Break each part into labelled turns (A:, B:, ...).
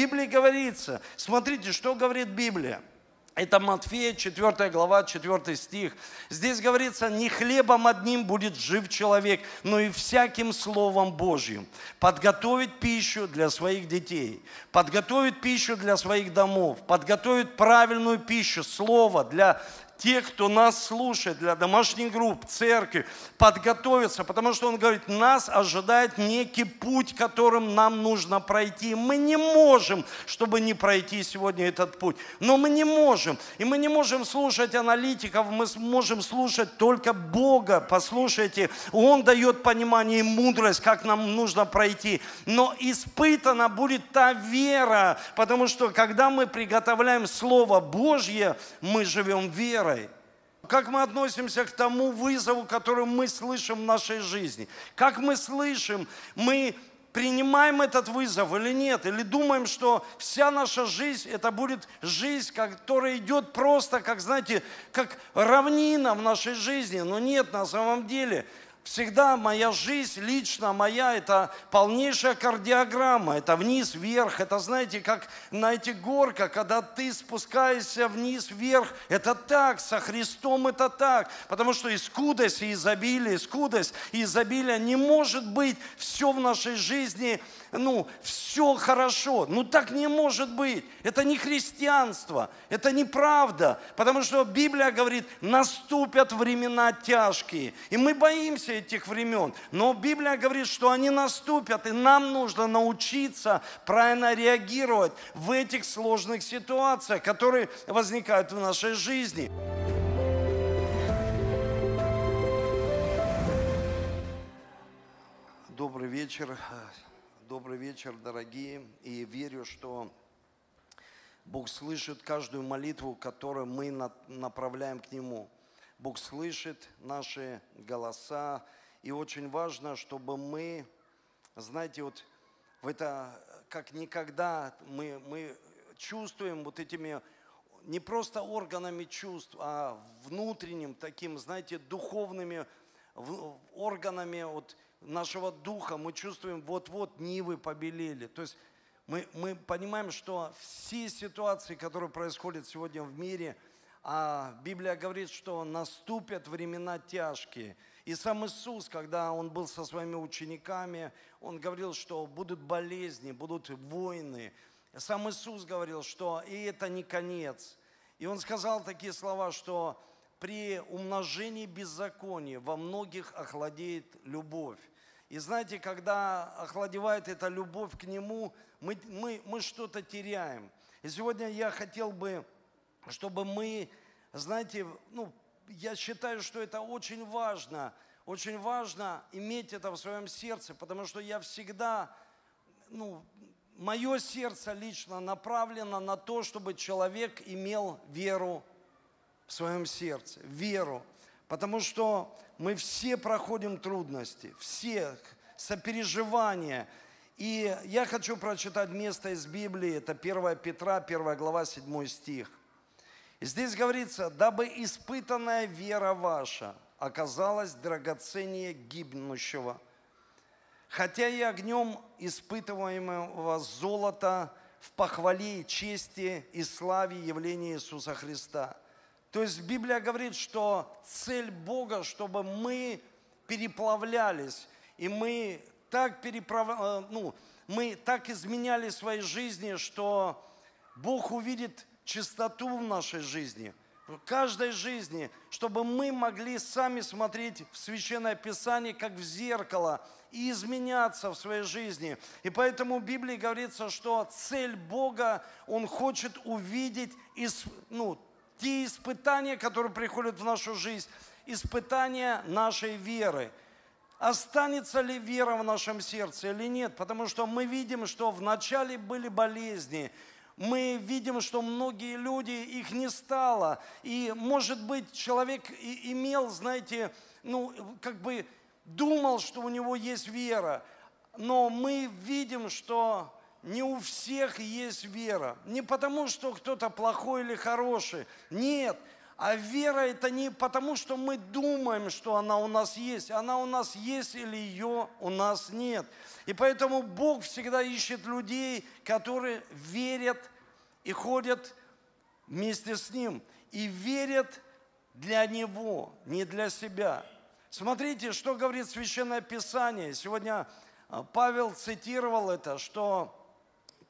A: Библии говорится, смотрите, что говорит Библия. Это Матфея, 4 глава, 4 стих. Здесь говорится, не хлебом одним будет жив человек, но и всяким Словом Божьим. Подготовить пищу для своих детей, подготовить пищу для своих домов, подготовить правильную пищу, Слово для те, кто нас слушает, для домашних групп, церкви, подготовиться, потому что он говорит, нас ожидает некий путь, которым нам нужно пройти. Мы не можем, чтобы не пройти сегодня этот путь, но мы не можем. И мы не можем слушать аналитиков, мы можем слушать только Бога. Послушайте, Он дает понимание и мудрость, как нам нужно пройти. Но испытана будет та вера, потому что когда мы приготовляем Слово Божье, мы живем верой как мы относимся к тому вызову, который мы слышим в нашей жизни. Как мы слышим, мы принимаем этот вызов или нет, или думаем, что вся наша жизнь, это будет жизнь, которая идет просто, как, знаете, как равнина в нашей жизни. Но нет, на самом деле – Всегда моя жизнь, лично моя, это полнейшая кардиограмма. Это вниз-вверх. Это, знаете, как на этих горках, когда ты спускаешься вниз-вверх. Это так, со Христом это так. Потому что и скудость, и изобилие, и скудость, и изобилие не может быть все в нашей жизни – ну, все хорошо. Ну, так не может быть. Это не христианство, это неправда. Потому что Библия говорит, наступят времена тяжкие. И мы боимся этих времен. Но Библия говорит, что они наступят, и нам нужно научиться правильно реагировать в этих сложных ситуациях, которые возникают в нашей жизни. Добрый вечер. Добрый вечер, дорогие. И верю, что Бог слышит каждую молитву, которую мы направляем к Нему. Бог слышит наши голоса. И очень важно, чтобы мы, знаете, вот в это, как никогда, мы, мы чувствуем вот этими не просто органами чувств, а внутренним таким, знаете, духовными органами вот нашего духа мы чувствуем, вот-вот нивы побелели. То есть мы, мы понимаем, что все ситуации, которые происходят сегодня в мире, а Библия говорит, что наступят времена тяжкие. И сам Иисус, когда Он был со своими учениками, Он говорил, что будут болезни, будут войны. Сам Иисус говорил, что и это не конец. И Он сказал такие слова, что при умножении беззакония во многих охладеет любовь. И знаете, когда охладевает эта любовь к Нему, мы, мы, мы что-то теряем. И сегодня я хотел бы, чтобы мы, знаете, ну, я считаю, что это очень важно, очень важно иметь это в своем сердце, потому что я всегда, ну, мое сердце лично направлено на то, чтобы человек имел веру в своем сердце, веру. Потому что мы все проходим трудности, все сопереживания. И я хочу прочитать место из Библии, это 1 Петра, 1 глава, 7 стих. И здесь говорится, дабы испытанная вера ваша оказалась драгоценнее гибнущего, хотя и огнем испытываемого золота в похвале чести и славе явления Иисуса Христа – то есть Библия говорит, что цель Бога, чтобы мы переплавлялись, и мы так, переправ... Э, ну, мы так изменяли свои жизни, что Бог увидит чистоту в нашей жизни, в каждой жизни, чтобы мы могли сами смотреть в Священное Писание, как в зеркало, и изменяться в своей жизни. И поэтому в Библии говорится, что цель Бога, Он хочет увидеть ну, те испытания, которые приходят в нашу жизнь, испытания нашей веры. Останется ли вера в нашем сердце или нет? Потому что мы видим, что вначале были болезни, мы видим, что многие люди, их не стало. И, может быть, человек имел, знаете, ну, как бы думал, что у него есть вера. Но мы видим, что не у всех есть вера. Не потому, что кто-то плохой или хороший. Нет. А вера это не потому, что мы думаем, что она у нас есть. Она у нас есть или ее у нас нет. И поэтому Бог всегда ищет людей, которые верят и ходят вместе с Ним. И верят для Него, не для себя. Смотрите, что говорит Священное Писание. Сегодня а, Павел цитировал это, что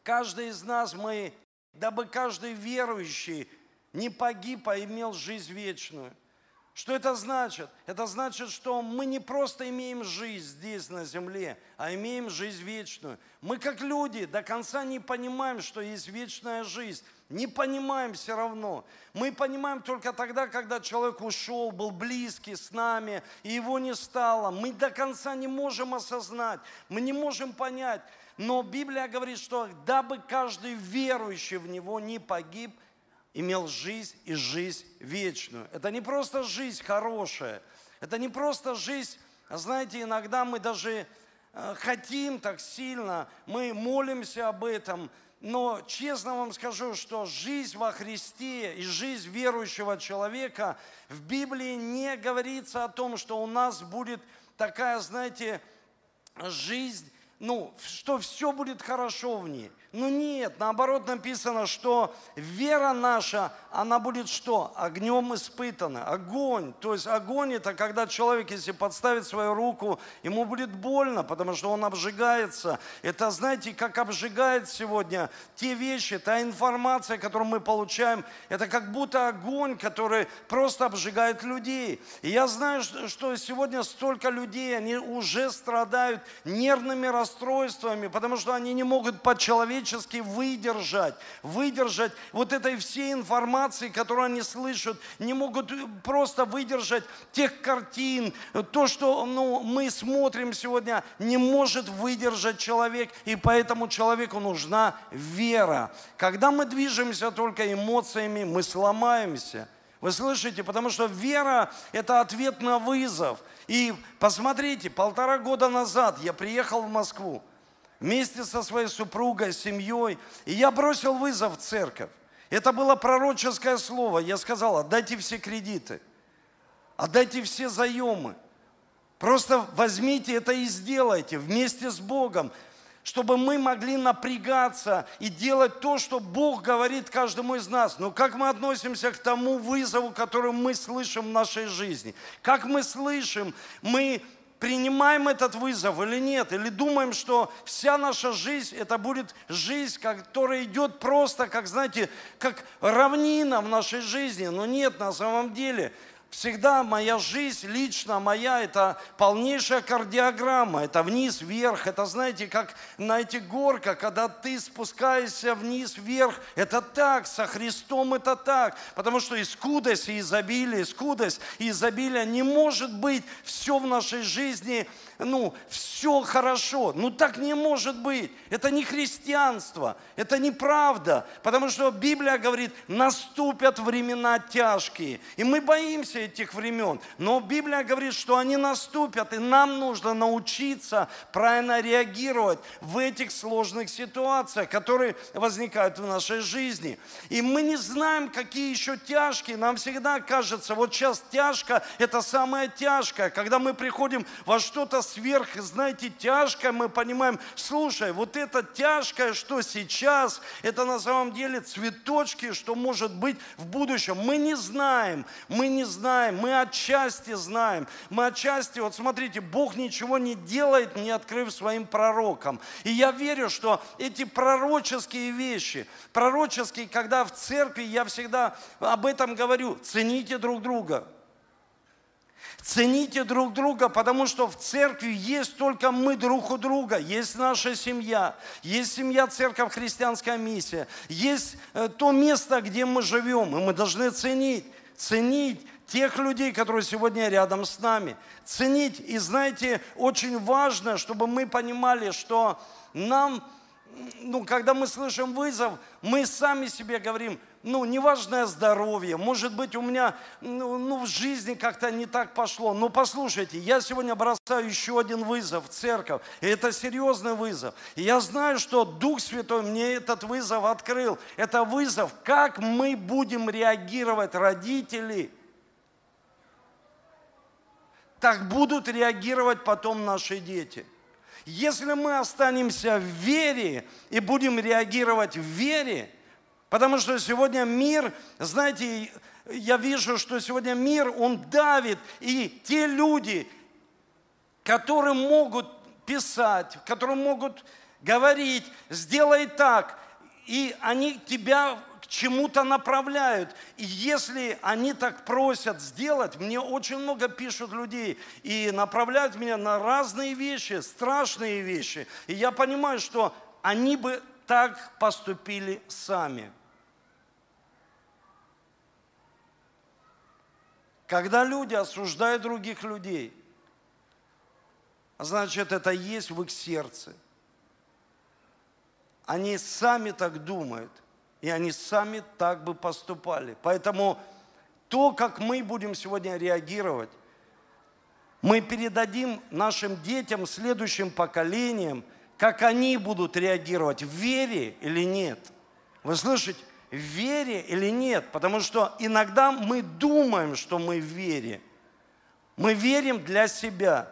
A: каждый из нас, мы, дабы каждый верующий не погиб, а имел жизнь вечную. Что это значит? Это значит, что мы не просто имеем жизнь здесь на земле, а имеем жизнь вечную. Мы как люди до конца не понимаем, что есть вечная жизнь. Не понимаем все равно. Мы понимаем только тогда, когда человек ушел, был близкий с нами, и его не стало. Мы до конца не можем осознать, мы не можем понять. Но Библия говорит, что дабы каждый верующий в Него не погиб, имел жизнь и жизнь вечную. Это не просто жизнь хорошая, это не просто жизнь, знаете, иногда мы даже э, хотим так сильно, мы молимся об этом, но честно вам скажу, что жизнь во Христе и жизнь верующего человека в Библии не говорится о том, что у нас будет такая, знаете, жизнь, ну, что все будет хорошо в ней. Ну нет, наоборот написано, что вера наша, она будет что? Огнем испытана. Огонь. То есть огонь это когда человек, если подставит свою руку, ему будет больно, потому что он обжигается. Это, знаете, как обжигает сегодня те вещи, та информация, которую мы получаем, это как будто огонь, который просто обжигает людей. И я знаю, что сегодня столько людей, они уже страдают нервными расстройствами, потому что они не могут по-человечески человечески выдержать, выдержать вот этой всей информации, которую они слышат, не могут просто выдержать тех картин, то, что ну, мы смотрим сегодня, не может выдержать человек, и поэтому человеку нужна вера. Когда мы движемся только эмоциями, мы сломаемся. Вы слышите? Потому что вера – это ответ на вызов. И посмотрите, полтора года назад я приехал в Москву вместе со своей супругой, семьей. И я бросил вызов в церковь. Это было пророческое слово. Я сказал, отдайте все кредиты, отдайте все заемы. Просто возьмите это и сделайте вместе с Богом, чтобы мы могли напрягаться и делать то, что Бог говорит каждому из нас. Но как мы относимся к тому вызову, который мы слышим в нашей жизни? Как мы слышим, мы принимаем этот вызов или нет, или думаем, что вся наша жизнь, это будет жизнь, которая идет просто, как, знаете, как равнина в нашей жизни. Но нет, на самом деле – всегда моя жизнь, лично моя, это полнейшая кардиограмма, это вниз-вверх, это, знаете, как на этих горках, когда ты спускаешься вниз-вверх, это так, со Христом это так, потому что и скудость, и изобилие, скудость и изобилие. Не может быть все в нашей жизни – ну, все хорошо. Ну, так не может быть. Это не христианство, это неправда. Потому что Библия говорит, наступят времена тяжкие. И мы боимся этих времен. Но Библия говорит, что они наступят, и нам нужно научиться правильно реагировать в этих сложных ситуациях, которые возникают в нашей жизни. И мы не знаем, какие еще тяжкие. Нам всегда кажется, вот сейчас тяжко, это самое тяжкое. Когда мы приходим во что-то сверх, знаете, тяжкое, мы понимаем, слушай, вот это тяжкое, что сейчас, это на самом деле цветочки, что может быть в будущем. Мы не знаем, мы не знаем, мы отчасти знаем. Мы отчасти, вот смотрите, Бог ничего не делает, не открыв своим пророкам. И я верю, что эти пророческие вещи, пророческие, когда в церкви, я всегда об этом говорю, цените друг друга. Цените друг друга, потому что в церкви есть только мы друг у друга. Есть наша семья, есть семья, церковь, христианская миссия. Есть э, то место, где мы живем, и мы должны ценить. Ценить тех людей, которые сегодня рядом с нами. Ценить. И знаете, очень важно, чтобы мы понимали, что нам ну, когда мы слышим вызов, мы сами себе говорим, ну, неважное здоровье, может быть, у меня ну, ну, в жизни как-то не так пошло. Но послушайте, я сегодня бросаю еще один вызов в церковь, и это серьезный вызов. И я знаю, что Дух Святой мне этот вызов открыл. Это вызов, как мы будем реагировать, родители. Так будут реагировать потом наши дети – если мы останемся в вере и будем реагировать в вере, потому что сегодня мир, знаете, я вижу, что сегодня мир, он давит, и те люди, которые могут писать, которые могут говорить, сделай так, и они тебя чему-то направляют. И если они так просят сделать, мне очень много пишут людей и направляют меня на разные вещи, страшные вещи. И я понимаю, что они бы так поступили сами. Когда люди осуждают других людей, значит, это есть в их сердце. Они сами так думают – и они сами так бы поступали. Поэтому то, как мы будем сегодня реагировать, мы передадим нашим детям, следующим поколениям, как они будут реагировать, в вере или нет. Вы слышите? В вере или нет? Потому что иногда мы думаем, что мы в вере. Мы верим для себя.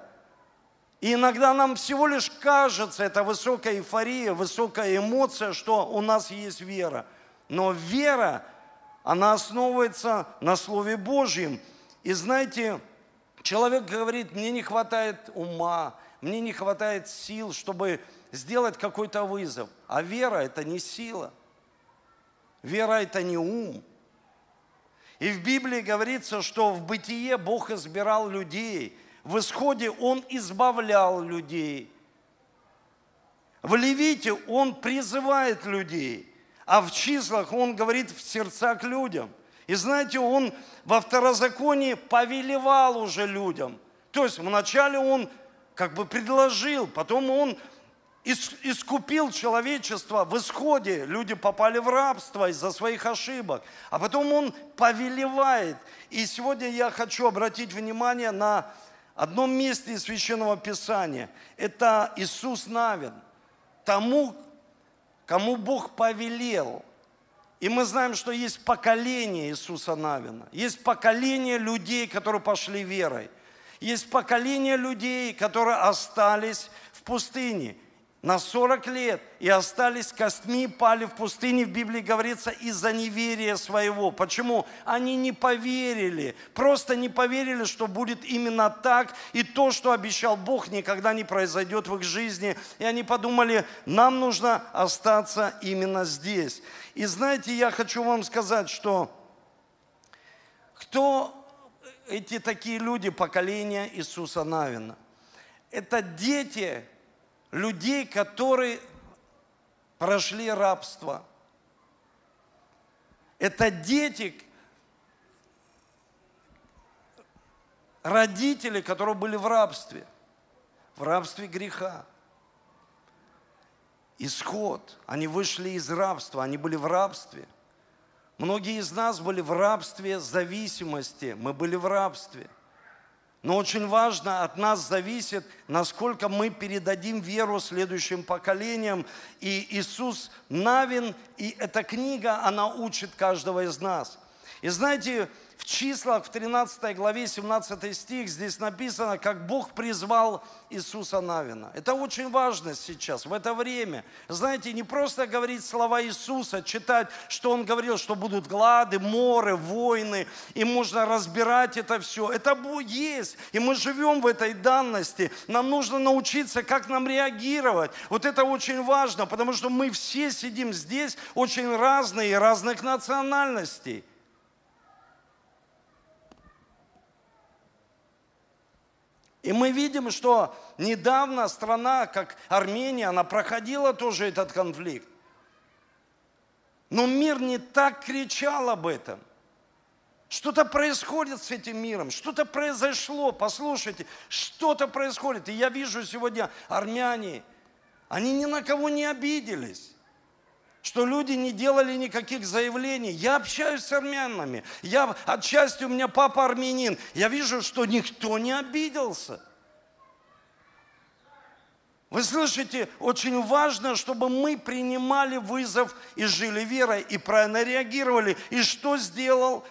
A: И иногда нам всего лишь кажется, это высокая эйфория, высокая эмоция, что у нас есть вера – но вера, она основывается на Слове Божьем. И знаете, человек говорит, мне не хватает ума, мне не хватает сил, чтобы сделать какой-то вызов. А вера – это не сила. Вера – это не ум. И в Библии говорится, что в бытие Бог избирал людей. В исходе Он избавлял людей. В Левите Он призывает людей а в числах он говорит в сердца к людям. И знаете, он во второзаконии повелевал уже людям. То есть вначале он как бы предложил, потом он искупил человечество в исходе. Люди попали в рабство из-за своих ошибок. А потом он повелевает. И сегодня я хочу обратить внимание на одном месте из Священного Писания. Это Иисус Навин. Тому, кому Бог повелел. И мы знаем, что есть поколение Иисуса Навина. Есть поколение людей, которые пошли верой. Есть поколение людей, которые остались в пустыне на 40 лет и остались костьми, пали в пустыне, в Библии говорится, из-за неверия своего. Почему? Они не поверили, просто не поверили, что будет именно так, и то, что обещал Бог, никогда не произойдет в их жизни. И они подумали, нам нужно остаться именно здесь. И знаете, я хочу вам сказать, что кто эти такие люди, поколения Иисуса Навина? Это дети, людей, которые прошли рабство. Это дети, родители, которые были в рабстве, в рабстве греха. Исход. Они вышли из рабства, они были в рабстве. Многие из нас были в рабстве зависимости, мы были в рабстве – но очень важно, от нас зависит, насколько мы передадим веру следующим поколениям. И Иисус Навин, и эта книга, она учит каждого из нас. И знаете, в числах, в 13 главе, 17 стих, здесь написано, как Бог призвал Иисуса Навина. Это очень важно сейчас, в это время. Знаете, не просто говорить слова Иисуса, читать, что Он говорил, что будут глады, моры, войны, и можно разбирать это все. Это есть, и мы живем в этой данности. Нам нужно научиться, как нам реагировать. Вот это очень важно, потому что мы все сидим здесь, очень разные, разных национальностей. И мы видим, что недавно страна, как Армения, она проходила тоже этот конфликт. Но мир не так кричал об этом. Что-то происходит с этим миром, что-то произошло, послушайте, что-то происходит. И я вижу сегодня армяне, Они ни на кого не обиделись что люди не делали никаких заявлений. Я общаюсь с армянами. Я, отчасти у меня папа армянин. Я вижу, что никто не обиделся. Вы слышите, очень важно, чтобы мы принимали вызов и жили верой, и правильно реагировали. И что сделал,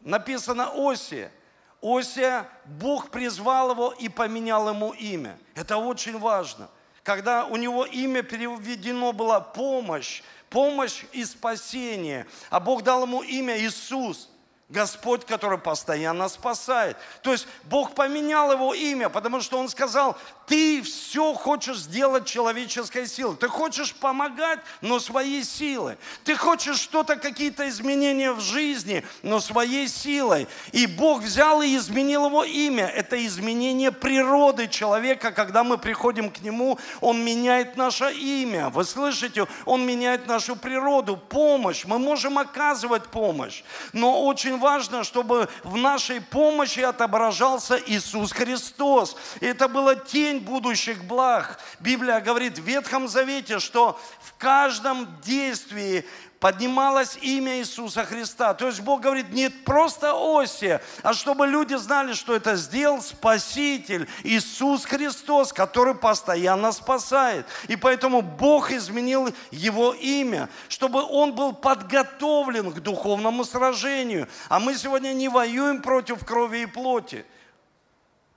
A: написано Осия. Осия, Бог призвал его и поменял ему имя. Это очень важно. Когда у него имя переведено было помощь, помощь и спасение, а Бог дал ему имя Иисус – Господь, который постоянно спасает. То есть Бог поменял его имя, потому что он сказал, ты все хочешь сделать человеческой силой. Ты хочешь помогать, но своей силой. Ты хочешь что-то, какие-то изменения в жизни, но своей силой. И Бог взял и изменил его имя. Это изменение природы человека. Когда мы приходим к нему, он меняет наше имя. Вы слышите? Он меняет нашу природу, помощь. Мы можем оказывать помощь. Но очень важно, чтобы в нашей помощи отображался Иисус Христос. И это была тень будущих благ. Библия говорит в Ветхом Завете, что в каждом действии поднималось имя Иисуса Христа. То есть Бог говорит не просто Осия, а чтобы люди знали, что это сделал Спаситель Иисус Христос, который постоянно спасает. И поэтому Бог изменил его имя, чтобы он был подготовлен к духовному сражению. А мы сегодня не воюем против крови и плоти.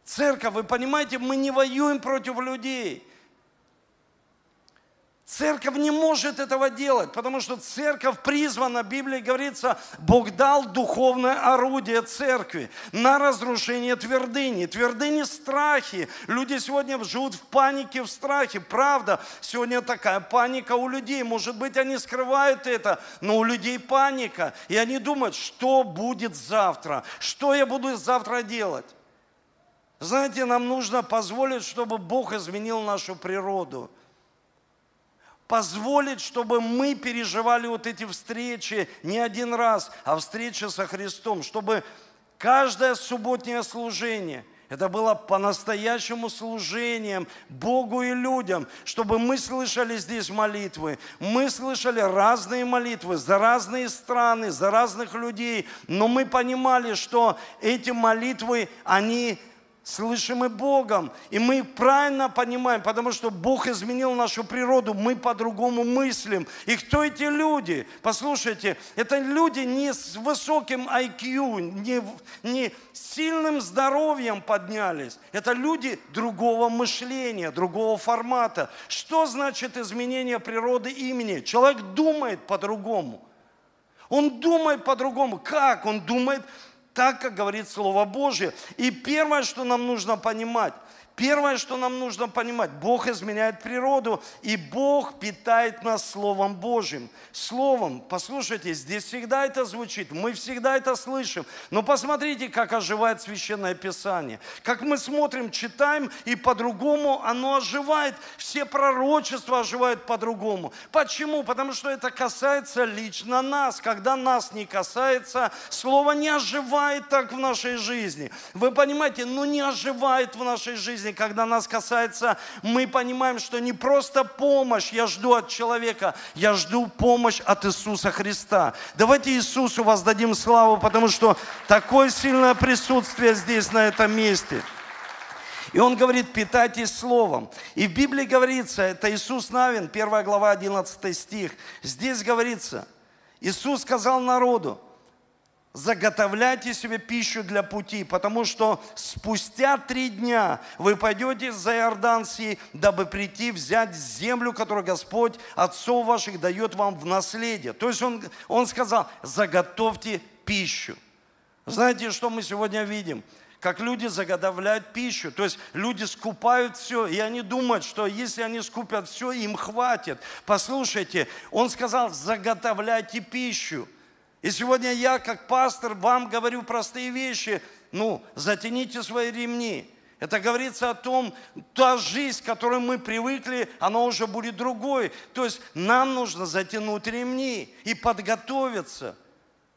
A: Церковь, вы понимаете, мы не воюем против людей. Церковь не может этого делать, потому что церковь призвана, в Библии говорится, Бог дал духовное орудие церкви на разрушение твердыни. Твердыни – страхи. Люди сегодня живут в панике, в страхе. Правда, сегодня такая паника у людей. Может быть, они скрывают это, но у людей паника. И они думают, что будет завтра, что я буду завтра делать. Знаете, нам нужно позволить, чтобы Бог изменил нашу природу – позволить, чтобы мы переживали вот эти встречи не один раз, а встречи со Христом, чтобы каждое субботнее служение – это было по-настоящему служением Богу и людям, чтобы мы слышали здесь молитвы. Мы слышали разные молитвы за разные страны, за разных людей, но мы понимали, что эти молитвы, они слышимы Богом. И мы правильно понимаем, потому что Бог изменил нашу природу, мы по-другому мыслим. И кто эти люди? Послушайте, это люди не с высоким IQ, не, не сильным здоровьем поднялись. Это люди другого мышления, другого формата. Что значит изменение природы имени? Человек думает по-другому. Он думает по-другому. Как? Он думает так, как говорит Слово Божье. И первое, что нам нужно понимать, Первое, что нам нужно понимать, Бог изменяет природу, и Бог питает нас Словом Божьим. Словом, послушайте, здесь всегда это звучит, мы всегда это слышим. Но посмотрите, как оживает Священное Писание. Как мы смотрим, читаем, и по-другому оно оживает. Все пророчества оживают по-другому. Почему? Потому что это касается лично нас. Когда нас не касается, Слово не оживает так в нашей жизни. Вы понимаете, ну не оживает в нашей жизни жизни, когда нас касается, мы понимаем, что не просто помощь я жду от человека, я жду помощь от Иисуса Христа. Давайте Иисусу воздадим славу, потому что такое сильное присутствие здесь, на этом месте. И он говорит, питайтесь словом. И в Библии говорится, это Иисус Навин, 1 глава, 11 стих. Здесь говорится, Иисус сказал народу, заготовляйте себе пищу для пути, потому что спустя три дня вы пойдете за Иорданцией, дабы прийти взять землю, которую Господь, отцов ваших, дает вам в наследие. То есть он, он сказал, заготовьте пищу. Знаете, что мы сегодня видим? как люди заготовляют пищу. То есть люди скупают все, и они думают, что если они скупят все, им хватит. Послушайте, он сказал, заготовляйте пищу. И сегодня я, как пастор, вам говорю простые вещи. Ну, затяните свои ремни. Это говорится о том, та жизнь, к которой мы привыкли, она уже будет другой. То есть нам нужно затянуть ремни и подготовиться.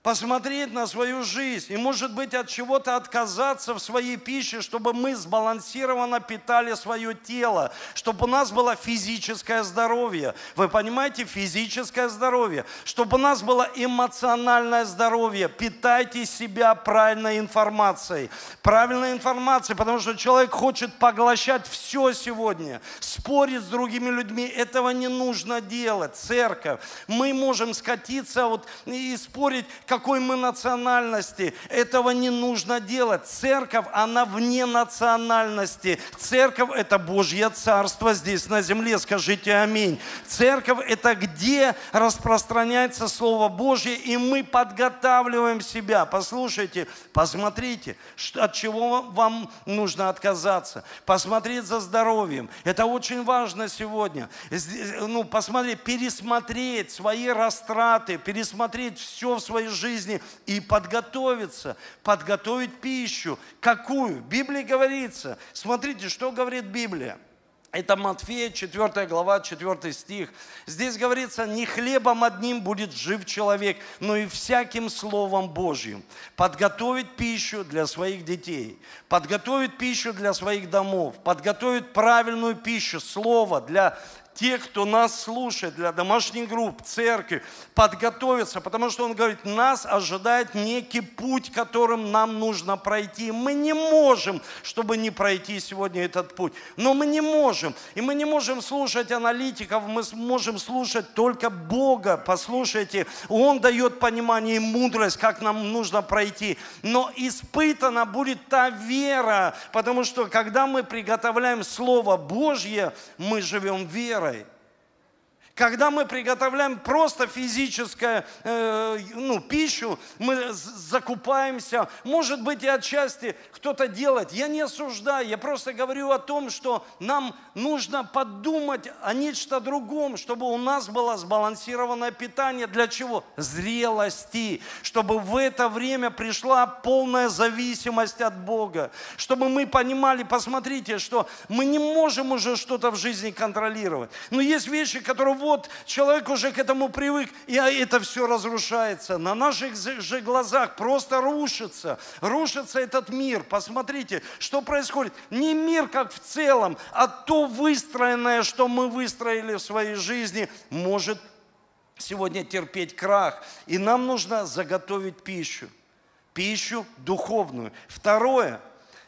A: Посмотреть на свою жизнь и, может быть, от чего-то отказаться в своей пище, чтобы мы сбалансированно питали свое тело, чтобы у нас было физическое здоровье. Вы понимаете, физическое здоровье, чтобы у нас было эмоциональное здоровье. Питайте себя правильной информацией. Правильной информацией, потому что человек хочет поглощать все сегодня, спорить с другими людьми. Этого не нужно делать. Церковь. Мы можем скатиться вот и спорить, какой мы национальности. Этого не нужно делать. Церковь, она вне национальности. Церковь – это Божье Царство здесь на земле. Скажите аминь. Церковь – это где распространяется Слово Божье, и мы подготавливаем себя. Послушайте, посмотрите, от чего вам нужно отказаться. Посмотреть за здоровьем. Это очень важно сегодня. Ну, посмотреть, пересмотреть свои растраты, пересмотреть все в своей жизни жизни и подготовиться, подготовить пищу. Какую? В Библии говорится. Смотрите, что говорит Библия. Это Матфея, 4 глава, 4 стих. Здесь говорится, не хлебом одним будет жив человек, но и всяким Словом Божьим. Подготовить пищу для своих детей, подготовить пищу для своих домов, подготовить правильную пищу, Слово для тех, кто нас слушает, для домашних групп, церкви, подготовиться, потому что он говорит, нас ожидает некий путь, которым нам нужно пройти. Мы не можем, чтобы не пройти сегодня этот путь, но мы не можем. И мы не можем слушать аналитиков, мы можем слушать только Бога. Послушайте, Он дает понимание и мудрость, как нам нужно пройти. Но испытана будет та вера, потому что когда мы приготовляем Слово Божье, мы живем верой. pray. Когда мы приготовляем просто физическую э, ну, пищу, мы закупаемся, может быть и отчасти кто-то делает. Я не осуждаю, я просто говорю о том, что нам нужно подумать о нечто другом, чтобы у нас было сбалансированное питание. Для чего? Зрелости. Чтобы в это время пришла полная зависимость от Бога. Чтобы мы понимали, посмотрите, что мы не можем уже что-то в жизни контролировать. Но есть вещи, которые вот человек уже к этому привык, и это все разрушается. На наших же глазах просто рушится. Рушится этот мир. Посмотрите, что происходит. Не мир как в целом, а то выстроенное, что мы выстроили в своей жизни, может сегодня терпеть крах. И нам нужно заготовить пищу. Пищу духовную. Второе.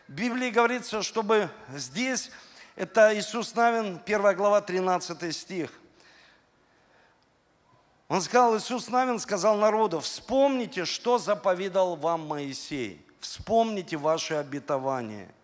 A: В Библии говорится, чтобы здесь, это Иисус Навин, 1 глава, 13 стих. Он сказал, Иисус Навин сказал народу, вспомните, что заповедал вам Моисей. Вспомните ваши обетования –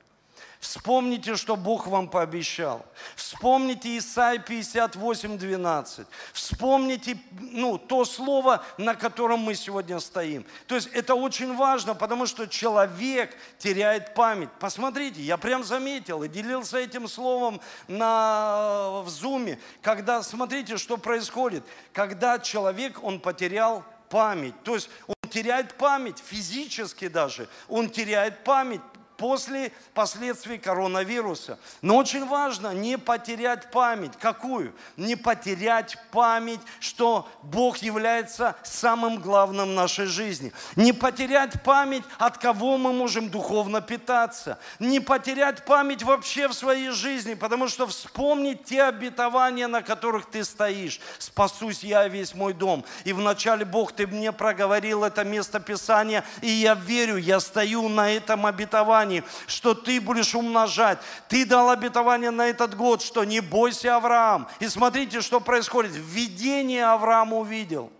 A: Вспомните, что Бог вам пообещал. Вспомните Исайя 58, 12. Вспомните ну, то слово, на котором мы сегодня стоим. То есть это очень важно, потому что человек теряет память. Посмотрите, я прям заметил и делился этим словом на, в зуме, когда, смотрите, что происходит. Когда человек, он потерял память. То есть он теряет память физически даже. Он теряет память после последствий коронавируса. Но очень важно не потерять память. Какую? Не потерять память, что Бог является самым главным в нашей жизни. Не потерять память, от кого мы можем духовно питаться. Не потерять память вообще в своей жизни, потому что вспомнить те обетования, на которых ты стоишь. Спасусь я весь мой дом. И вначале, Бог, ты мне проговорил это место Писания, и я верю, я стою на этом обетовании обетовании, что ты будешь умножать. Ты дал обетование на этот год, что не бойся, Авраам. И смотрите, что происходит. Видение Авраам увидел.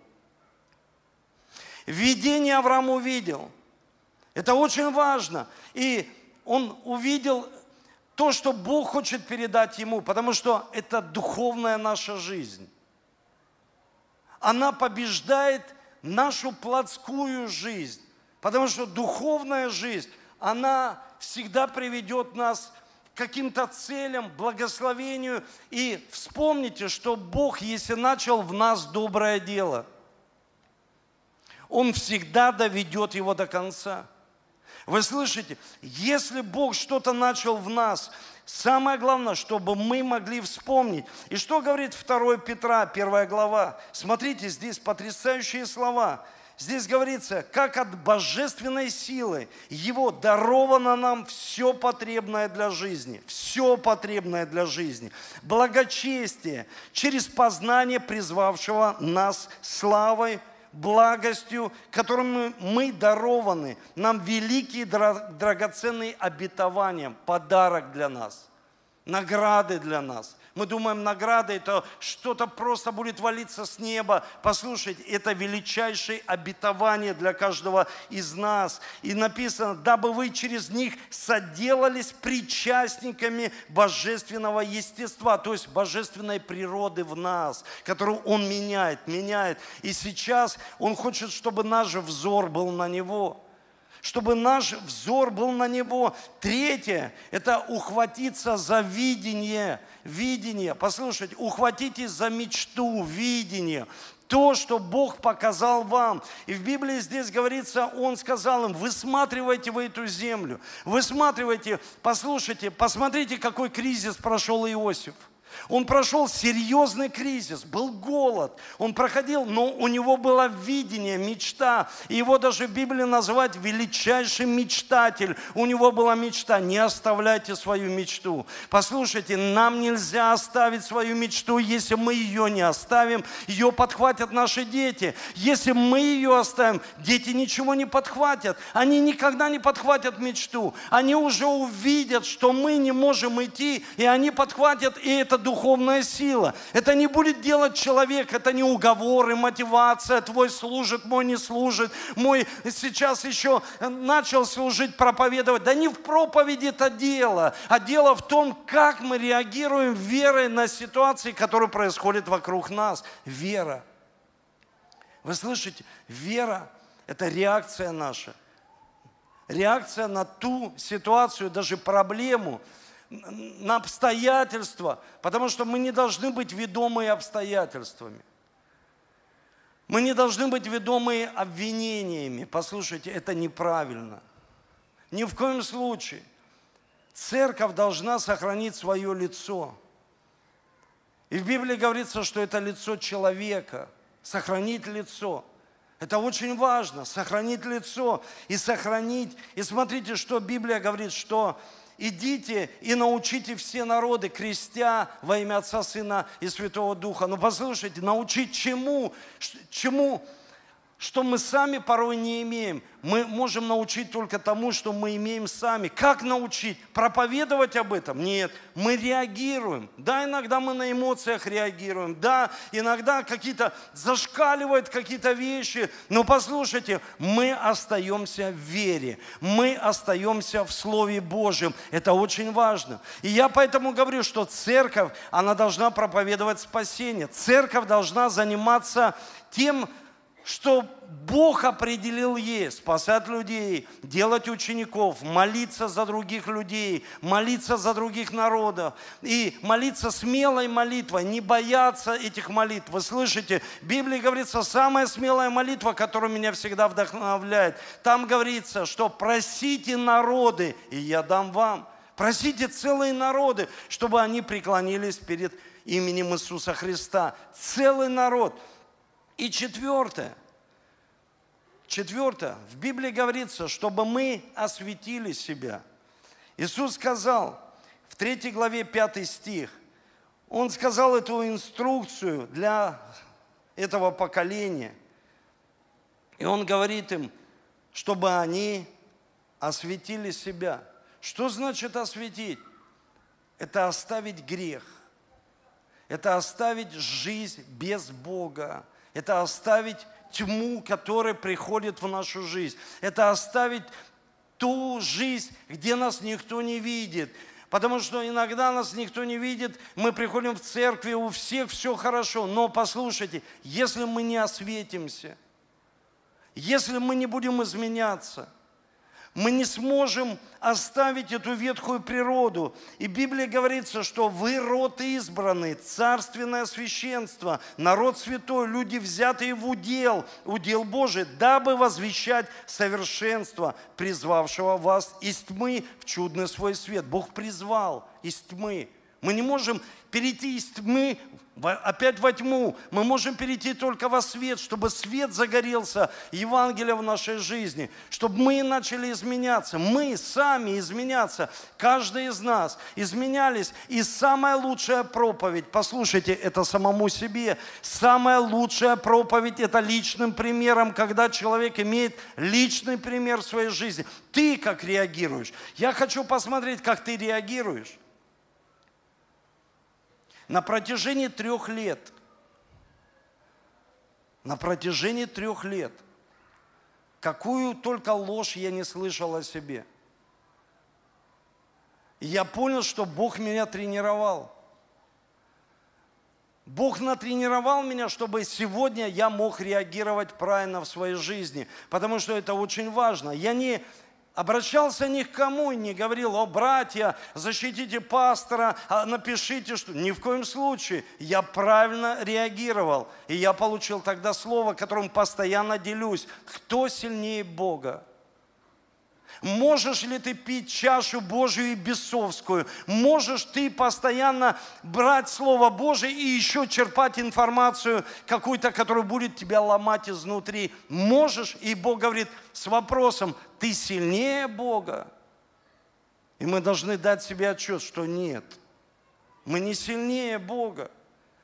A: Видение Авраам увидел. Это очень важно. И он увидел то, что Бог хочет передать ему, потому что это духовная наша жизнь. Она побеждает нашу плотскую жизнь, потому что духовная жизнь, она всегда приведет нас к каким-то целям, благословению. И вспомните, что Бог, если начал в нас доброе дело, Он всегда доведет его до конца. Вы слышите? Если Бог что-то начал в нас, самое главное, чтобы мы могли вспомнить. И что говорит 2 Петра, 1 глава? Смотрите, здесь потрясающие слова. Здесь говорится, как от божественной силы Его даровано нам все потребное для жизни, все потребное для жизни. Благочестие через познание призвавшего нас славой, благостью, которым мы дарованы, нам великие драгоценные обетования, подарок для нас, награды для нас. Мы думаем, награда это что-то просто будет валиться с неба. Послушайте, это величайшее обетование для каждого из нас. И написано, дабы вы через них соделались причастниками божественного естества, то есть божественной природы в нас, которую Он меняет, меняет. И сейчас Он хочет, чтобы наш взор был на Него чтобы наш взор был на Него. Третье – это ухватиться за видение. Видение. Послушайте, ухватитесь за мечту, видение то, что Бог показал вам. И в Библии здесь говорится, Он сказал им, высматривайте в эту землю, высматривайте, послушайте, посмотрите, какой кризис прошел Иосиф. Он прошел серьезный кризис, был голод. Он проходил, но у него было видение, мечта. Его даже в Библии называют величайший мечтатель. У него была мечта, не оставляйте свою мечту. Послушайте, нам нельзя оставить свою мечту, если мы ее не оставим, ее подхватят наши дети. Если мы ее оставим, дети ничего не подхватят. Они никогда не подхватят мечту. Они уже увидят, что мы не можем идти, и они подхватят, и это духовная сила. Это не будет делать человек, это не уговоры, мотивация, твой служит, мой не служит, мой сейчас еще начал служить, проповедовать. Да не в проповеди это дело, а дело в том, как мы реагируем верой на ситуации, которые происходят вокруг нас. Вера. Вы слышите? Вера – это реакция наша. Реакция на ту ситуацию, даже проблему – на обстоятельства, потому что мы не должны быть ведомые обстоятельствами. Мы не должны быть ведомые обвинениями. Послушайте, это неправильно. Ни в коем случае. Церковь должна сохранить свое лицо. И в Библии говорится, что это лицо человека. Сохранить лицо. Это очень важно, сохранить лицо и сохранить. И смотрите, что Библия говорит, что идите и научите все народы, крестя во имя Отца, Сына и Святого Духа. Но послушайте, научить чему? Чему? Что мы сами порой не имеем мы можем научить только тому, что мы имеем сами. Как научить? Проповедовать об этом? Нет. Мы реагируем. Да, иногда мы на эмоциях реагируем. Да, иногда какие-то зашкаливают какие-то вещи. Но послушайте, мы остаемся в вере. Мы остаемся в Слове Божьем. Это очень важно. И я поэтому говорю, что церковь, она должна проповедовать спасение. Церковь должна заниматься тем, что Бог определил ей спасать людей, делать учеников, молиться за других людей, молиться за других народов и молиться смелой молитвой, не бояться этих молитв. Вы слышите, в Библии говорится, самая смелая молитва, которая меня всегда вдохновляет. Там говорится, что просите народы, и я дам вам. Просите целые народы, чтобы они преклонились перед именем Иисуса Христа. Целый народ – и четвертое. Четвертое. В Библии говорится, чтобы мы осветили себя. Иисус сказал в 3 главе 5 стих, Он сказал эту инструкцию для этого поколения. И Он говорит им, чтобы они осветили себя. Что значит осветить? Это оставить грех. Это оставить жизнь без Бога это оставить тьму, которая приходит в нашу жизнь. Это оставить ту жизнь, где нас никто не видит. Потому что иногда нас никто не видит, мы приходим в церкви, у всех все хорошо. Но послушайте, если мы не осветимся, если мы не будем изменяться – мы не сможем оставить эту ветхую природу. И в Библии говорится, что вы род избранный, царственное священство, народ святой, люди взятые в удел, удел Божий, дабы возвещать совершенство, призвавшего вас из тьмы в чудный свой свет. Бог призвал из тьмы Мы не можем перейти из тьмы опять во тьму. Мы можем перейти только во свет, чтобы свет загорелся, Евангелие в нашей жизни, чтобы мы начали изменяться. Мы сами изменяться, каждый из нас изменялись. И самая лучшая проповедь, послушайте, это самому себе, самая лучшая проповедь – это личным примером, когда человек имеет личный пример в своей жизни. Ты как реагируешь? Я хочу посмотреть, как ты реагируешь на протяжении трех лет, на протяжении трех лет, какую только ложь я не слышал о себе. И я понял, что Бог меня тренировал. Бог натренировал меня, чтобы сегодня я мог реагировать правильно в своей жизни, потому что это очень важно. Я не обращался ни к кому и не говорил, о, братья, защитите пастора, а напишите, что... Ни в коем случае. Я правильно реагировал. И я получил тогда слово, которым постоянно делюсь. Кто сильнее Бога? Можешь ли ты пить чашу Божию и бесовскую? Можешь ты постоянно брать Слово Божие и еще черпать информацию какую-то, которая будет тебя ломать изнутри? Можешь? И Бог говорит с вопросом, ты сильнее Бога? И мы должны дать себе отчет, что нет. Мы не сильнее Бога.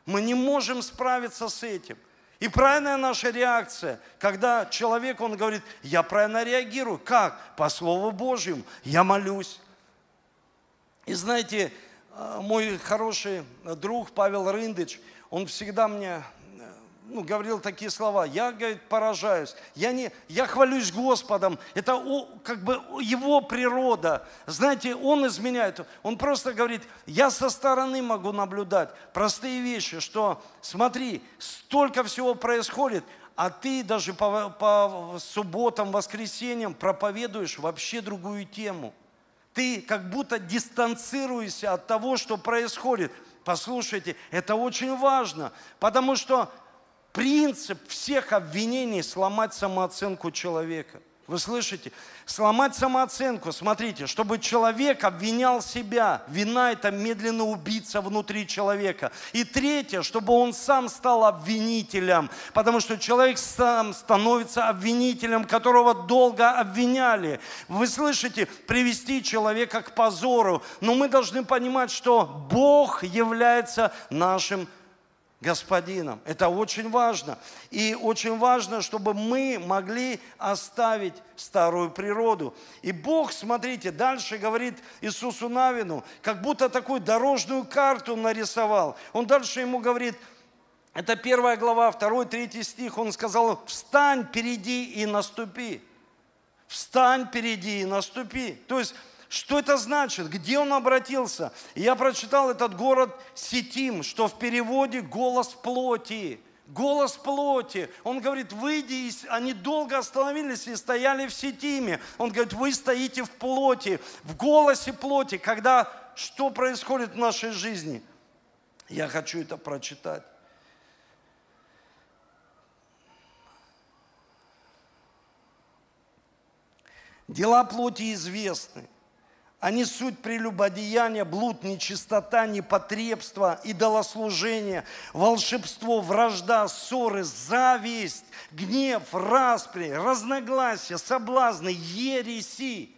A: Мы не можем справиться с этим. И правильная наша реакция, когда человек, он говорит, я правильно реагирую. Как? По Слову Божьему. Я молюсь. И знаете, э, мой хороший друг Павел Рындыч, он всегда мне ну, говорил такие слова. Я, говорит, поражаюсь. Я, не, я хвалюсь Господом. Это о, как бы его природа. Знаете, он изменяет. Он просто говорит, я со стороны могу наблюдать простые вещи, что смотри, столько всего происходит, а ты даже по, по субботам, воскресеньям проповедуешь вообще другую тему. Ты как будто дистанцируешься от того, что происходит. Послушайте, это очень важно, потому что принцип всех обвинений сломать самооценку человека. Вы слышите? Сломать самооценку, смотрите, чтобы человек обвинял себя. Вина – это медленно убийца внутри человека. И третье, чтобы он сам стал обвинителем, потому что человек сам становится обвинителем, которого долго обвиняли. Вы слышите? Привести человека к позору. Но мы должны понимать, что Бог является нашим господином. Это очень важно. И очень важно, чтобы мы могли оставить старую природу. И Бог, смотрите, дальше говорит Иисусу Навину, как будто такую дорожную карту нарисовал. Он дальше ему говорит, это первая глава, второй, третий стих, он сказал, встань, перейди и наступи. Встань, перейди и наступи. То есть что это значит? Где он обратился? я прочитал этот город Сетим, что в переводе «голос плоти». Голос плоти. Он говорит, выйди, они долго остановились и стояли в Сетиме. Он говорит, вы стоите в плоти, в голосе плоти. Когда что происходит в нашей жизни? Я хочу это прочитать. Дела плоти известны. Они суть прелюбодеяния, блуд, нечистота, непотребство, идолослужение, волшебство, вражда, ссоры, зависть, гнев, распри, разногласия, соблазны, ереси.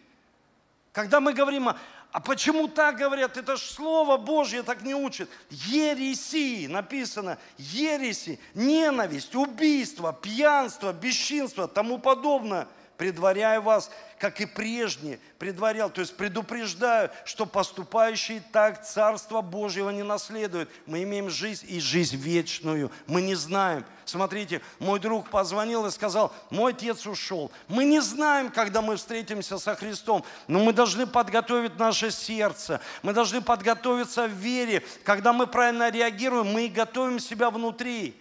A: Когда мы говорим, а почему так говорят? Это же Слово Божье так не учит. Ереси, написано, ереси, ненависть, убийство, пьянство, бесчинство, тому подобное – предваряю вас, как и прежде предварял, то есть предупреждаю, что поступающие так Царство Божьего не наследуют. Мы имеем жизнь и жизнь вечную. Мы не знаем. Смотрите, мой друг позвонил и сказал, мой отец ушел. Мы не знаем, когда мы встретимся со Христом, но мы должны подготовить наше сердце. Мы должны подготовиться в вере. Когда мы правильно реагируем, мы готовим себя внутри.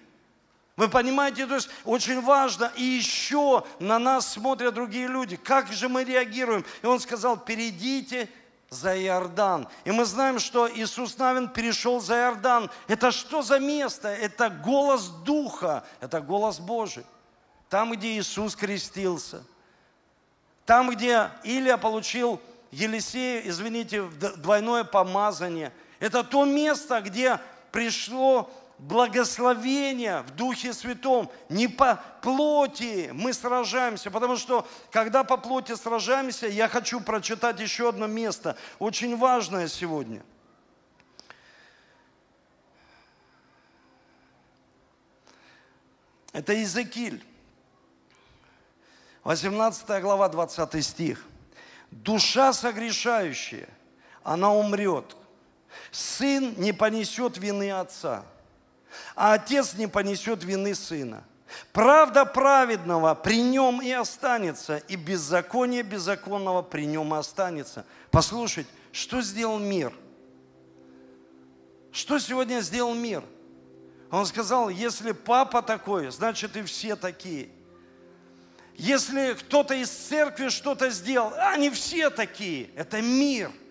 A: Вы понимаете, то есть очень важно, и еще на нас смотрят другие люди, как же мы реагируем. И он сказал, перейдите за Иордан. И мы знаем, что Иисус Навин перешел за Иордан. Это что за место? Это голос Духа, это голос Божий. Там, где Иисус крестился. Там, где Илия получил Елисея, извините, двойное помазание – Это то место, где пришло благословение в Духе Святом. Не по плоти мы сражаемся, потому что когда по плоти сражаемся, я хочу прочитать еще одно место, очень важное сегодня. Это Иезекииль, 18 глава, 20 стих. «Душа согрешающая, она умрет. Сын не понесет вины отца» а отец не понесет вины сына. Правда праведного при нем и останется, и беззаконие беззаконного при нем и останется. Послушайте, что сделал мир? Что сегодня сделал мир? Он сказал, если папа такой, значит и все такие. Если кто-то из церкви что-то сделал, они все такие. Это мир –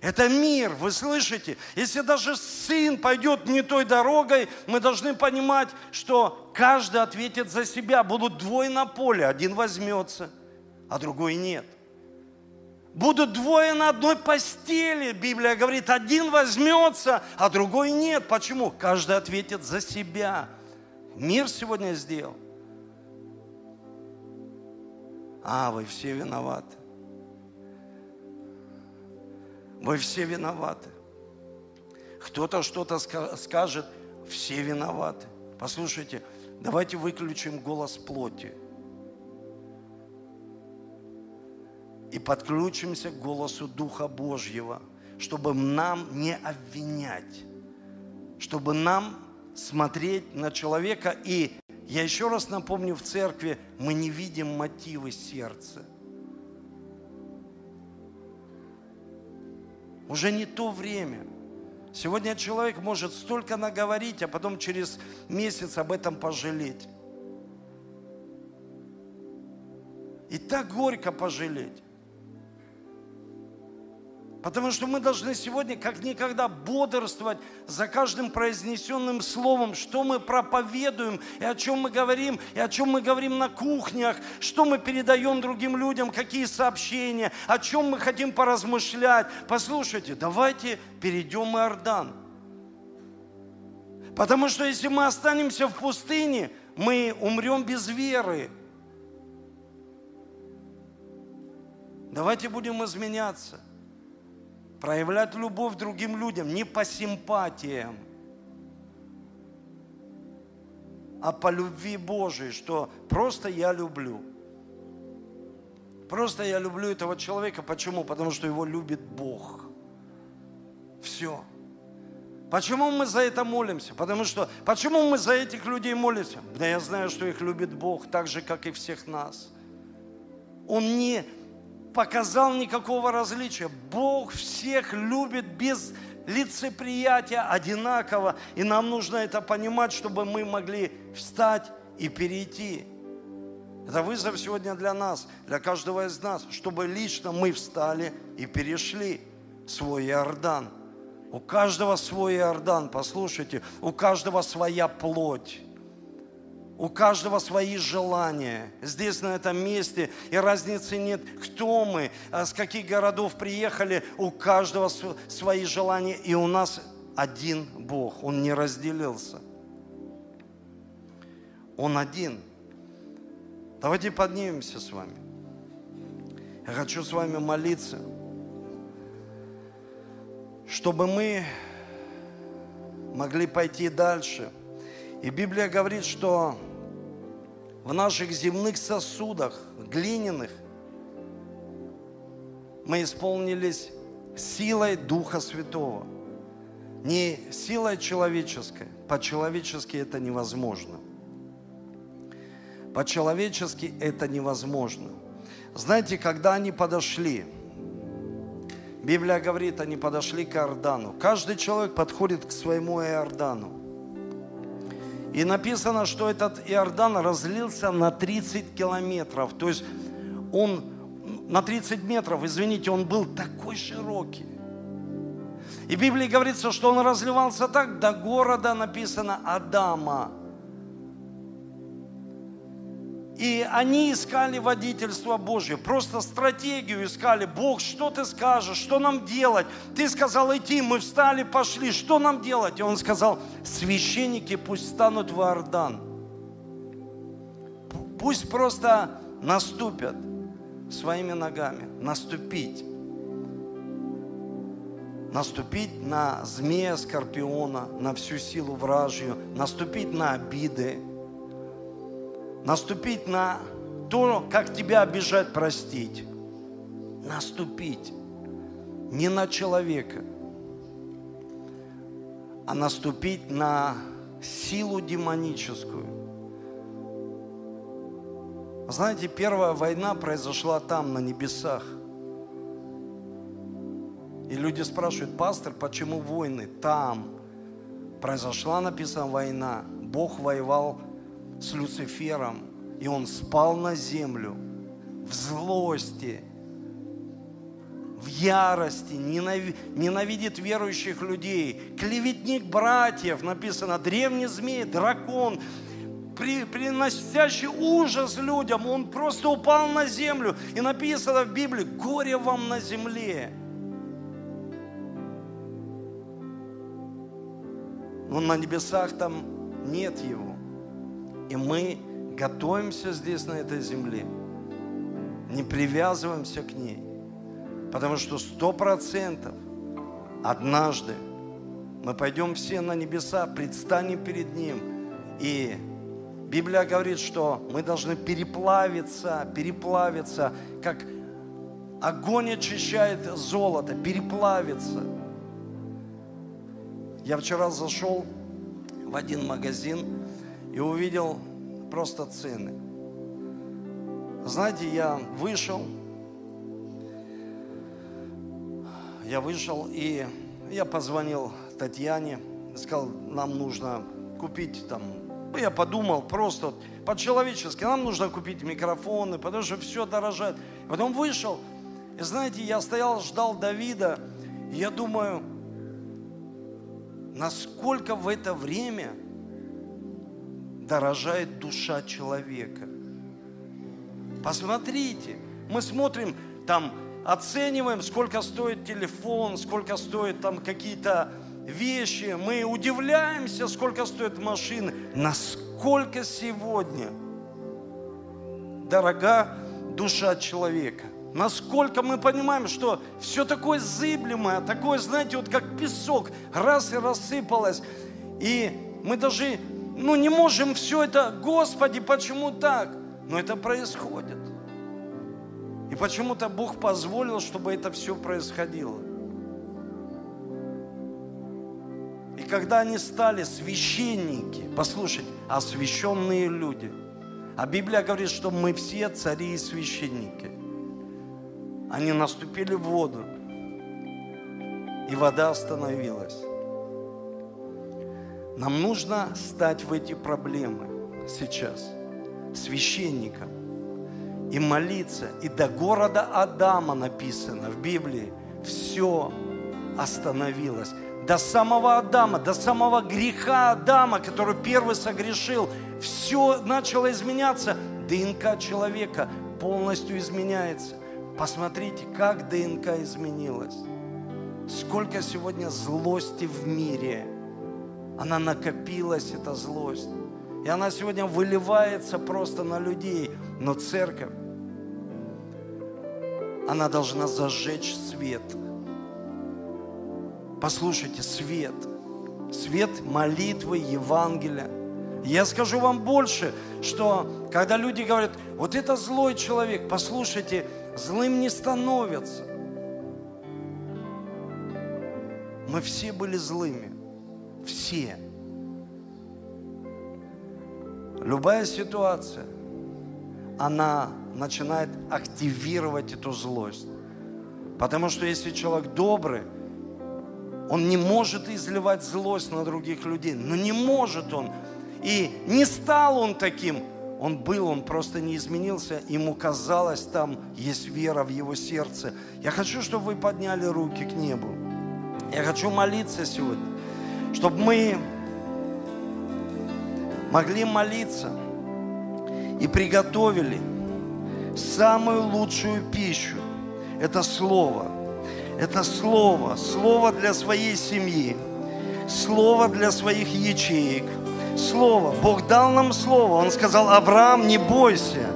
A: это мир, вы слышите? Если даже сын пойдет не той дорогой, мы должны понимать, что каждый ответит за себя. Будут двое на поле, один возьмется, а другой нет. Будут двое на одной постели, Библия говорит, один возьмется, а другой нет. Почему? Каждый ответит за себя. Мир сегодня сделал. А, вы все виноваты. Вы все виноваты. Кто-то что-то скажет, все виноваты. Послушайте, давайте выключим голос плоти. И подключимся к голосу Духа Божьего, чтобы нам не обвинять, чтобы нам смотреть на человека. И я еще раз напомню, в церкви мы не видим мотивы сердца. Уже не то время. Сегодня человек может столько наговорить, а потом через месяц об этом пожалеть. И так горько пожалеть. Потому что мы должны сегодня как никогда бодрствовать за каждым произнесенным словом, что мы проповедуем, и о чем мы говорим, и о чем мы говорим на кухнях, что мы передаем другим людям, какие сообщения, о чем мы хотим поразмышлять. Послушайте, давайте перейдем Иордан. Потому что если мы останемся в пустыне, мы умрем без веры. Давайте будем изменяться – проявлять любовь другим людям не по симпатиям, а по любви Божией, что просто я люблю. Просто я люблю этого человека. Почему? Потому что его любит Бог. Все. Почему мы за это молимся? Потому что, почему мы за этих людей молимся? Да я знаю, что их любит Бог, так же, как и всех нас. Он не показал никакого различия. Бог всех любит без лицеприятия одинаково. И нам нужно это понимать, чтобы мы могли встать и перейти. Это вызов сегодня для нас, для каждого из нас, чтобы лично мы встали и перешли свой Иордан. У каждого свой Иордан, послушайте, у каждого своя плоть. У каждого свои желания. Здесь, на этом месте, и разницы нет, кто мы, а с каких городов приехали. У каждого свои желания. И у нас один Бог. Он не разделился. Он один. Давайте поднимемся с вами. Я хочу с вами молиться, чтобы мы могли пойти дальше. И Библия говорит, что в наших земных сосудах, глиняных, мы исполнились силой Духа Святого. Не силой человеческой. По-человечески это невозможно. По-человечески это невозможно. Знаете, когда они подошли, Библия говорит, они подошли к Иордану. Каждый человек подходит к своему Иордану. И написано, что этот Иордан разлился на 30 километров. То есть он на 30 метров, извините, он был такой широкий. И в Библии говорится, что он разливался так до города, написано, Адама. И они искали водительство Божье, просто стратегию искали. Бог, что ты скажешь, что нам делать? Ты сказал идти, мы встали, пошли, что нам делать? И он сказал, священники пусть станут в Иордан. Пусть просто наступят своими ногами, наступить. Наступить на змея скорпиона, на всю силу вражью, наступить на обиды, наступить на то, как тебя обижать, простить. Наступить не на человека, а наступить на силу демоническую. Знаете, первая война произошла там, на небесах. И люди спрашивают, пастор, почему войны? Там произошла, написана, война. Бог воевал с Люцифером, и он спал на землю в злости, в ярости, ненавидит верующих людей. Клеветник братьев, написано, древний змей, дракон, при, приносящий ужас людям, он просто упал на землю. И написано в Библии, горе вам на земле. Но на небесах там нет его. И мы готовимся здесь, на этой земле. Не привязываемся к ней. Потому что сто процентов однажды мы пойдем все на небеса, предстанем перед Ним. И Библия говорит, что мы должны переплавиться, переплавиться, как огонь очищает золото, переплавиться. Я вчера зашел в один магазин, и увидел просто цены. Знаете, я вышел, я вышел и я позвонил Татьяне, сказал, нам нужно купить там, ну, я подумал просто по-человечески, нам нужно купить микрофоны, потому что все дорожает. Потом вышел, и знаете, я стоял, ждал Давида, и я думаю, насколько в это время – дорожает душа человека. Посмотрите, мы смотрим, там оцениваем, сколько стоит телефон, сколько стоит там какие-то вещи, мы удивляемся, сколько стоит машины, насколько сегодня дорога душа человека. Насколько мы понимаем, что все такое зыблемое, такое, знаете, вот как песок, раз и рассыпалось. И мы даже ну не можем все это, Господи, почему так? Но это происходит. И почему-то Бог позволил, чтобы это все происходило. И когда они стали священники, послушайте, освященные люди, а Библия говорит, что мы все цари и священники. Они наступили в воду, и вода остановилась. Нам нужно стать в эти проблемы сейчас священником и молиться. И до города Адама написано в Библии, все остановилось. До самого Адама, до самого греха Адама, который первый согрешил, все начало изменяться. ДНК человека полностью изменяется. Посмотрите, как ДНК изменилась. Сколько сегодня злости в мире – она накопилась, эта злость. И она сегодня выливается просто на людей. Но церковь, она должна зажечь свет. Послушайте, свет. Свет молитвы, Евангелия. Я скажу вам больше, что когда люди говорят, вот это злой человек, послушайте, злым не становится. Мы все были злыми. Все. Любая ситуация, она начинает активировать эту злость. Потому что если человек добрый, он не может изливать злость на других людей. Но не может он. И не стал он таким. Он был, он просто не изменился. Ему казалось, там есть вера в его сердце. Я хочу, чтобы вы подняли руки к небу. Я хочу молиться сегодня чтобы мы могли молиться. и приготовили самую лучшую пищу. Это Слово. Это Слово. Слово для своей семьи. Слово для своих ячеек. Слово. Бог дал нам Слово. Он сказал, Авраам, не бойся.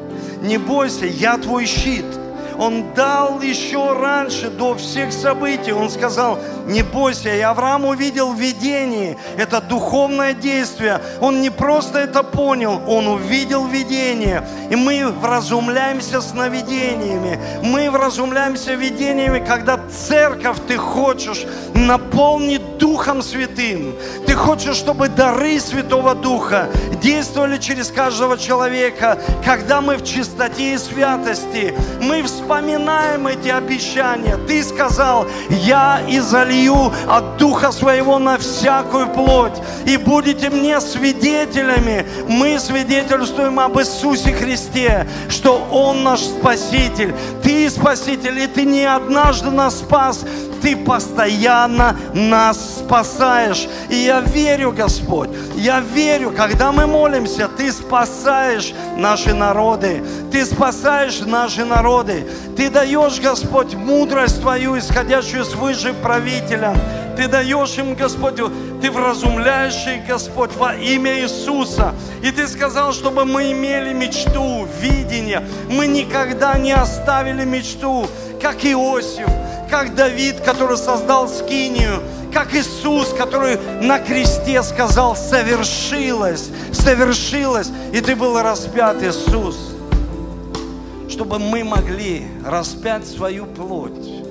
A: Не бойся, я твой щит – он дал еще раньше, до всех событий. Он сказал, не бойся. И Авраам увидел видение. Это духовное действие. Он не просто это понял, он увидел видение. И мы вразумляемся сновидениями. Мы вразумляемся видениями, когда церковь ты хочешь наполнить Духом Святым. Ты хочешь, чтобы дары Святого Духа действовали через каждого человека. Когда мы в чистоте и святости, мы вспоминаем эти обещания. Ты сказал, я изолью от Духа Своего на всякую плоть. И будете мне свидетелями. Мы свидетельствуем об Иисусе Христе, что Он наш Спаситель. Ты Спаситель, и Ты не однажды нас спас, ты постоянно нас спасаешь. И я верю, Господь, я верю, когда мы молимся, Ты спасаешь наши народы, Ты спасаешь наши народы, Ты даешь, Господь, мудрость Твою, исходящую свыше правителям, ты даешь им, Господь, Ты вразумляешь их, Господь, во имя Иисуса. И Ты сказал, чтобы мы имели мечту, видение. Мы никогда не оставили мечту, как Иосиф, как Давид, который создал скинию, как Иисус, который на кресте сказал, совершилось, совершилось, и ты был распят, Иисус, чтобы мы могли распять свою плоть,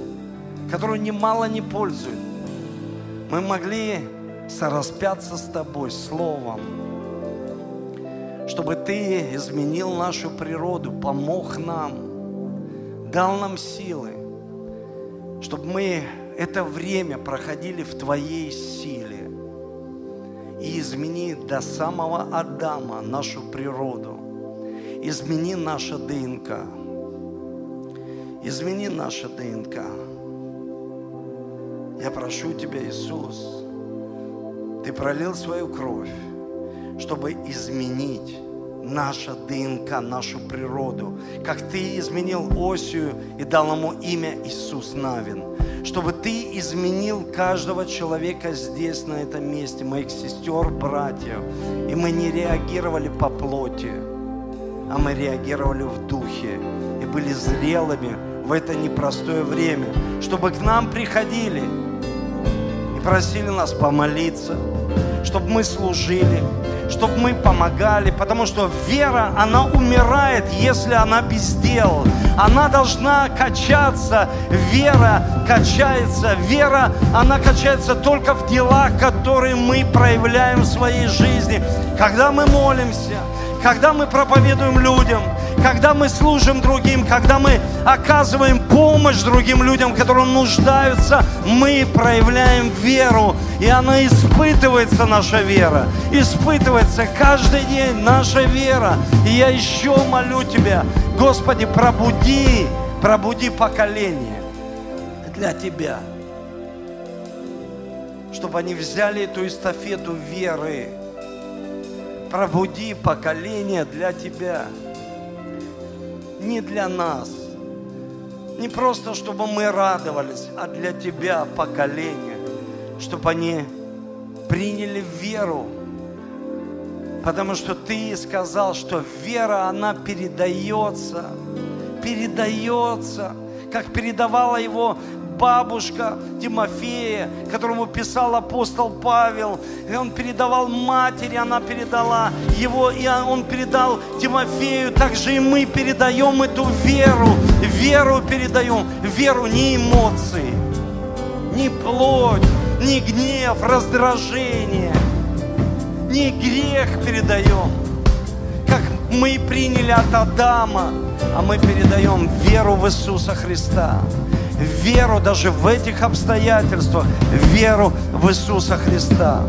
A: которую немало не пользует. Мы могли сораспяться с Тобой Словом, чтобы Ты изменил нашу природу, помог нам, дал нам силы, чтобы мы это время проходили в Твоей силе. И измени до самого Адама нашу природу. Измени наше ДНК. Измени наше ДНК. Я прошу Тебя, Иисус, Ты пролил свою кровь, чтобы изменить наша ДНК, нашу природу, как Ты изменил Осию и дал ему имя Иисус Навин, чтобы Ты изменил каждого человека здесь, на этом месте, моих сестер, братьев, и мы не реагировали по плоти, а мы реагировали в духе и были зрелыми в это непростое время, чтобы к нам приходили просили нас помолиться, чтобы мы служили, чтобы мы помогали, потому что вера, она умирает, если она без дел. Она должна качаться, вера качается, вера, она качается только в делах, которые мы проявляем в своей жизни. Когда мы молимся, когда мы проповедуем людям, когда мы служим другим, когда мы оказываем помощь другим людям, которые нуждаются, мы проявляем веру, и она испытывается, наша вера, испытывается каждый день наша вера. И я еще молю Тебя, Господи, пробуди, пробуди поколение для Тебя, чтобы они взяли эту эстафету веры, пробуди поколение для Тебя не для нас. Не просто, чтобы мы радовались, а для Тебя поколение, чтобы они приняли веру. Потому что Ты сказал, что вера, она передается, передается, как передавала его бабушка Тимофея, которому писал апостол Павел. И он передавал матери, она передала его, и он передал Тимофею. Также и мы передаем эту веру. Веру передаем. Веру не эмоции, не плоть, не гнев, раздражение, не грех передаем. Как мы приняли от Адама, а мы передаем веру в Иисуса Христа веру даже в этих обстоятельствах, веру в Иисуса Христа.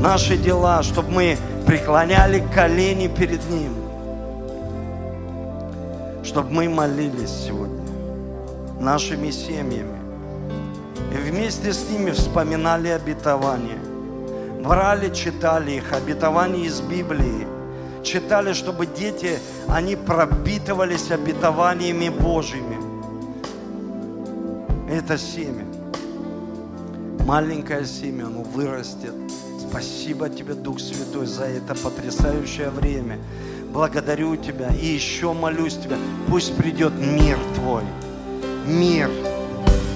A: Наши дела, чтобы мы преклоняли колени перед Ним, чтобы мы молились сегодня нашими семьями и вместе с ними вспоминали обетования, брали, читали их, обетования из Библии, читали, чтобы дети, они пропитывались обетованиями Божьими. Это семя. Маленькое семя, оно вырастет. Спасибо тебе, Дух Святой, за это потрясающее время. Благодарю Тебя и еще молюсь Тебя. Пусть придет мир Твой. Мир.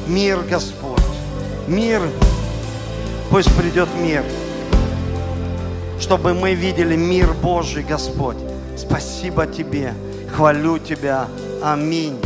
A: Мир, Господь. Мир. Пусть придет мир. Чтобы мы видели мир Божий, Господь. Спасибо Тебе. Хвалю Тебя. Аминь.